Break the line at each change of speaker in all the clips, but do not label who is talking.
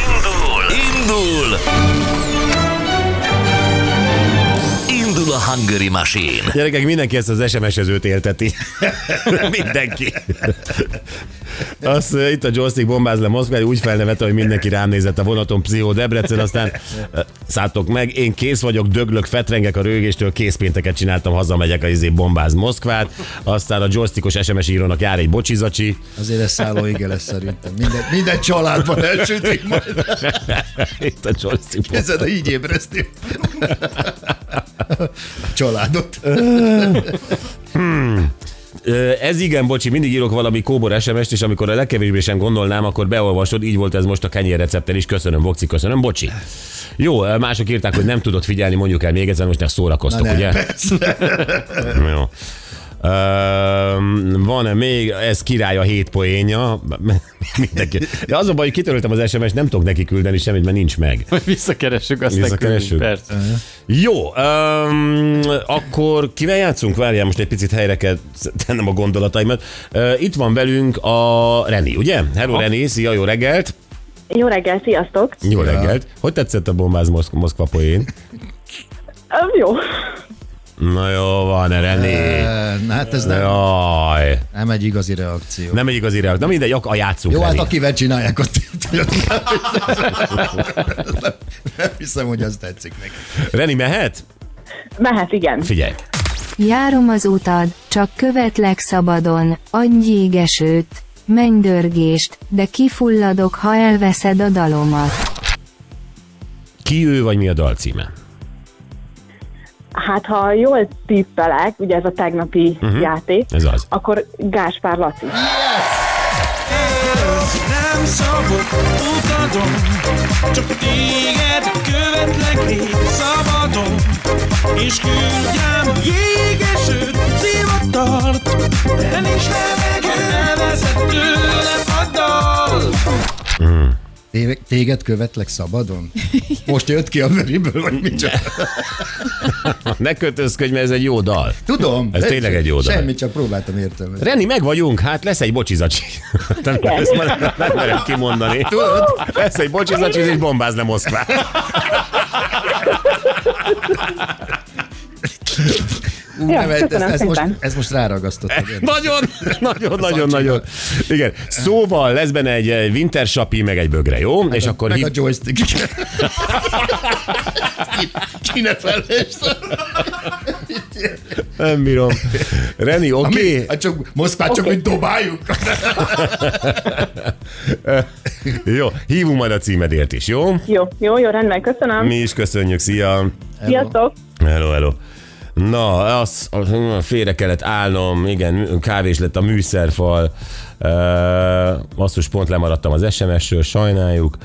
Indul! Indul! Hungary Machine!
Gyerekek, mindenki ezt az SMS-ezőt élteti. mindenki. Az, uh, itt a joystick bombáz le Moszkva, úgy felnevette, hogy mindenki rám nézett a vonaton Pszichó Debrecen, aztán uh, szálltok meg, én kész vagyok, döglök, fetrengek a rögéstől, készpénteket csináltam, hazamegyek a izé bombáz Moszkvát, aztán a joystickos SMS írónak jár egy bocsizacsi,
Azért ez szálló ige lesz szerintem. Minden, minden családban elsütik majd.
itt a joystick
Ez a így Családot.
Ö, Ez igen, bocsi, mindig írok valami kóbor SMS-t, és amikor a legkevésbé sem gondolnám, akkor beolvasod, így volt ez most a kenyérrecepten is. Köszönöm, Vokci, köszönöm, bocsi. Jó, mások írták, hogy nem tudod figyelni, mondjuk el még egyszer, most ne szórakoztok,
Na ne,
ugye? Jó. Van-e még, ez király a hét poénja, mindenki. De az a baj, hogy kitöröltem az SMS-t, nem tudok neki küldeni semmit, mert nincs meg.
Visszakeressük, azt
Visszakeressük?
Persze.
Jó, um, akkor kivel játszunk? Várjál, most egy picit helyre kell tennem a gondolataimat. Uh, itt van velünk a Reni, ugye? Hello Reni, szia, jó reggelt!
Jó reggel, sziasztok!
Jó reggelt! Hogy tetszett a bombáz Moszk- Moszkva poén?
Jó.
Na jó van, Reni.
Na hát ez nem,
Jaj,
nem egy igazi reakció.
nem egy igazi reakció. Na mindegy, ak- a játszunk,
Jó, hát
Reni.
akivel csinálják, ott nem hiszem, hogy az tetszik neki.
Reni mehet?
Mehet, igen.
Figyelj.
Járom az utad, csak követlek szabadon, adj jégesőt, mennydörgést, de kifulladok, ha elveszed a dalomat.
Ki ő, vagy mi a dal címe?
Hát, ha jól tippelek, ugye ez a tegnapi uh-huh. játék,
Ez az.
akkor Gáspár Laci.
Nem szabad utadon, csak téged követlek én szabadon, és küldjem jégesőt, zivatart, de nincs levegő, elveszett tőlem a dal.
Té- Téged követlek szabadon? Most jött ki a veriből, vagy mit csak?
Ne kötözködj, mert ez egy jó dal.
Tudom.
Ez tényleg egy jó dal.
Semmit, csak próbáltam értelmezni.
Reni, meg vagyunk, hát lesz egy bocsizacsi. Nem, ezt már nem, nem merem kimondani. Tudod? Lesz egy bocsizacsi, és bombáz le Moszkvát.
Ja,
nem, ez,
köszönöm
ez, most,
szépen.
ez most ráragasztottad.
Nagyon, nagyon, nagyon, nagyon. Igen. Szóval lesz benne egy eh, winter sapi, meg egy bögre, jó? És akkor
Meg a
hív...
joystick. Ki ne.
Nem bírom. Reni, oké? Okay.
Hát csak Moszkvát csak, hogy dobáljuk.
Jó, hívunk majd a címedért is, jó?
Jó, jó, jó, rendben, köszönöm.
Mi is köszönjük, szia!
Sziasztok!
Hello, hello. Na, az, az félre kellett állnom, igen, kávés lett a műszerfal. Uh, basszus, pont lemaradtam az SMS-ről, sajnáljuk.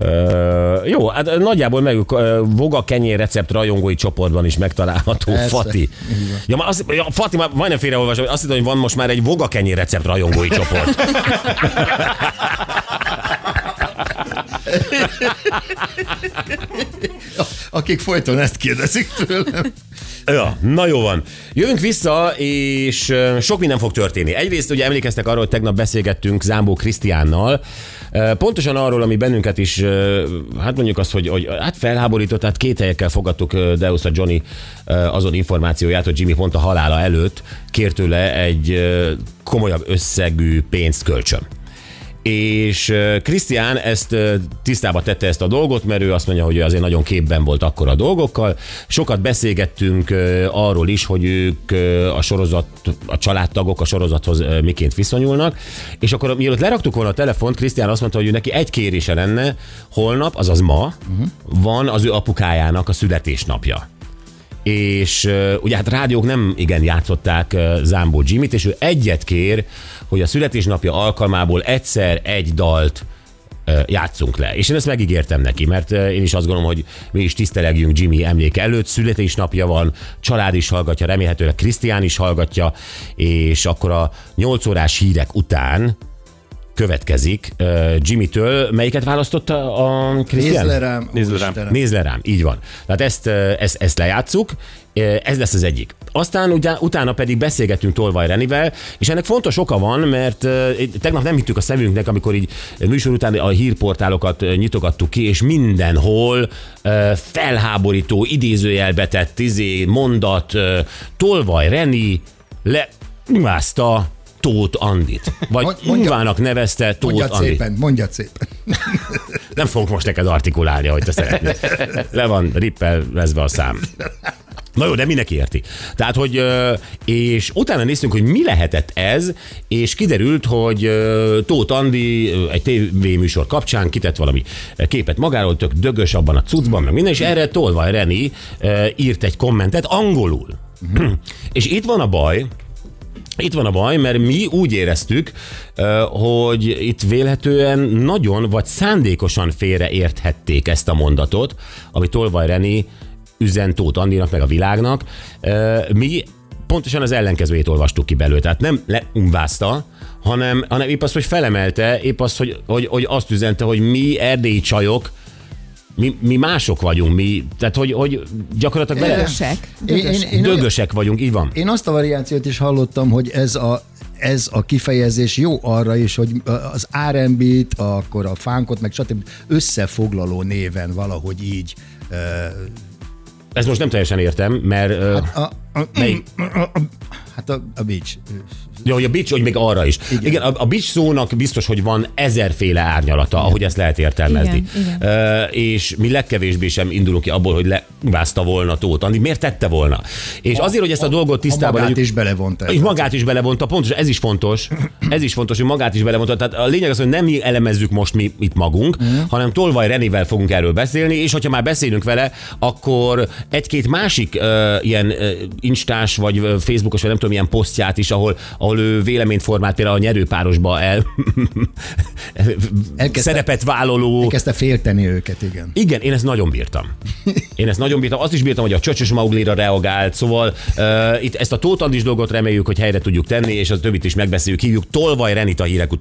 Uh, jó, hát nagyjából meg uh, Voga kenyér recept rajongói csoportban is megtalálható
Persze.
Fati. Ja, már az, ja, Fati, már majdnem félreolvasom, azt hittem, hogy van most már egy Voga kenyér recept rajongói csoport.
Akik folyton ezt kérdezik tőlem.
Ja, na jó van. Jövünk vissza, és sok minden fog történni. Egyrészt ugye emlékeztek arról, hogy tegnap beszélgettünk Zámbó Krisztiánnal, pontosan arról, ami bennünket is, hát mondjuk azt, hogy, hogy hát felháborított, tehát két helyekkel fogadtuk a Johnny azon információját, hogy Jimmy pont a halála előtt kért tőle egy komolyabb összegű pénzt kölcsön. És Krisztián ezt tisztába tette ezt a dolgot, mert ő azt mondja, hogy ő azért nagyon képben volt akkor a dolgokkal. Sokat beszélgettünk arról is, hogy ők a sorozat, a családtagok a sorozathoz miként viszonyulnak, és akkor mielőtt leraktuk volna a telefont, Krisztián azt mondta, hogy ő neki egy kérése lenne, holnap, azaz ma, uh-huh. van az ő apukájának a születésnapja és ugye hát rádiók nem igen játszották uh, Zámbó Jimmy-t, és ő egyet kér, hogy a születésnapja alkalmából egyszer egy dalt játszunk le. És én ezt megígértem neki, mert én is azt gondolom, hogy mi is tisztelegjünk Jimmy emléke előtt, születésnapja van, család is hallgatja, remélhetőleg Krisztián is hallgatja, és akkor a 8 órás hírek után következik uh, Jimmy-től. Melyiket választotta a Krisztián?
Nézd le rám,
Nézd le rám.
Istenem.
Nézd le rám, így van. Tehát ezt, ezt, ezt lejátszuk, ez lesz az egyik. Aztán ugye, utána pedig beszélgettünk Tolvaj Renivel, és ennek fontos oka van, mert tegnap nem hittük a szemünknek, amikor így műsor után a hírportálokat nyitogattuk ki, és mindenhol felháborító, idézőjelbetett izé, mondat, Tolvaj Reni lemászta Tóth Andit. Vagy
Mond- mondja-
Uvának nevezte Tóth
Mondjad
Andit.
szépen, mondjad szépen.
Nem fogok most neked artikulálni, ahogy te szeretnél. Le van rippelvezve a szám. Na jó, de mindenki érti. Tehát, hogy, és utána néztünk, hogy mi lehetett ez, és kiderült, hogy Tóth Andi egy tévéműsor kapcsán kitett valami képet magáról, tök dögös abban a cuccban, meg minden, és erre Tolvaj Reni írt egy kommentet angolul. és itt van a baj, itt van a baj, mert mi úgy éreztük, hogy itt vélhetően nagyon vagy szándékosan félreérthették ezt a mondatot, amit Tolvaj Reni üzen Tóth Andinak, meg a világnak. Mi pontosan az ellenkezőjét olvastuk ki belőle. Tehát nem leumvázta, hanem, hanem épp az, hogy felemelte, épp az, hogy, hogy, hogy azt üzente, hogy mi erdélyi csajok, mi, mi mások vagyunk, mi, tehát hogy, hogy gyakorlatilag bele,
Dögösek.
Én, én,
Dögösek.
én,
dögösek vagyunk, így van.
én azt a variációt is hallottam, hogy ez a ez a kifejezés jó arra is, hogy az R&B-t, akkor a fánkot, meg stb. összefoglaló néven valahogy így. Uh,
Ezt most nem teljesen értem, mert... ö,
a, a,
Melyik?
a, a, hát a, a beach.
Ja, hogy a bitch, hogy még arra is. Igen, Igen a, a bitch szónak biztos, hogy van ezerféle árnyalata, Igen. ahogy ezt lehet értelmezni.
Igen, igen.
Ö, és mi legkevésbé sem indulunk ki abból, hogy levázta volna Tóth Andi. Miért tette volna? És azért, hogy ezt a dolgot
A
tisztában
magát
legyünk-
is belevonta.
és magát is belevonta, pontosan ez is fontos. Ez is fontos, hogy magát is belevonta. Tehát a lényeg az, hogy nem mi elemezzük most mi itt magunk,
Mhm.
hanem Tolvaj Renivel fogunk erről beszélni, és hogyha már beszélünk vele, akkor egy-két másik uh, ilyen uh, instás, vagy facebookos, vagy nem tudom, ilyen posztját is, ahol, ahol ő véleményt formált például a nyerőpárosba el
Elkezdte-
szerepet vállaló.
Elkezdte félteni őket, igen.
Igen, én ezt nagyon bírtam. Én ezt nagyon bírtam. Azt is bírtam, hogy a csöcsös Mauglira reagált, szóval uh, itt ezt a Tóth Andis dolgot reméljük, hogy helyre tudjuk tenni, és a többit is megbeszéljük. Hívjuk Tolvaj Renit a hírek után.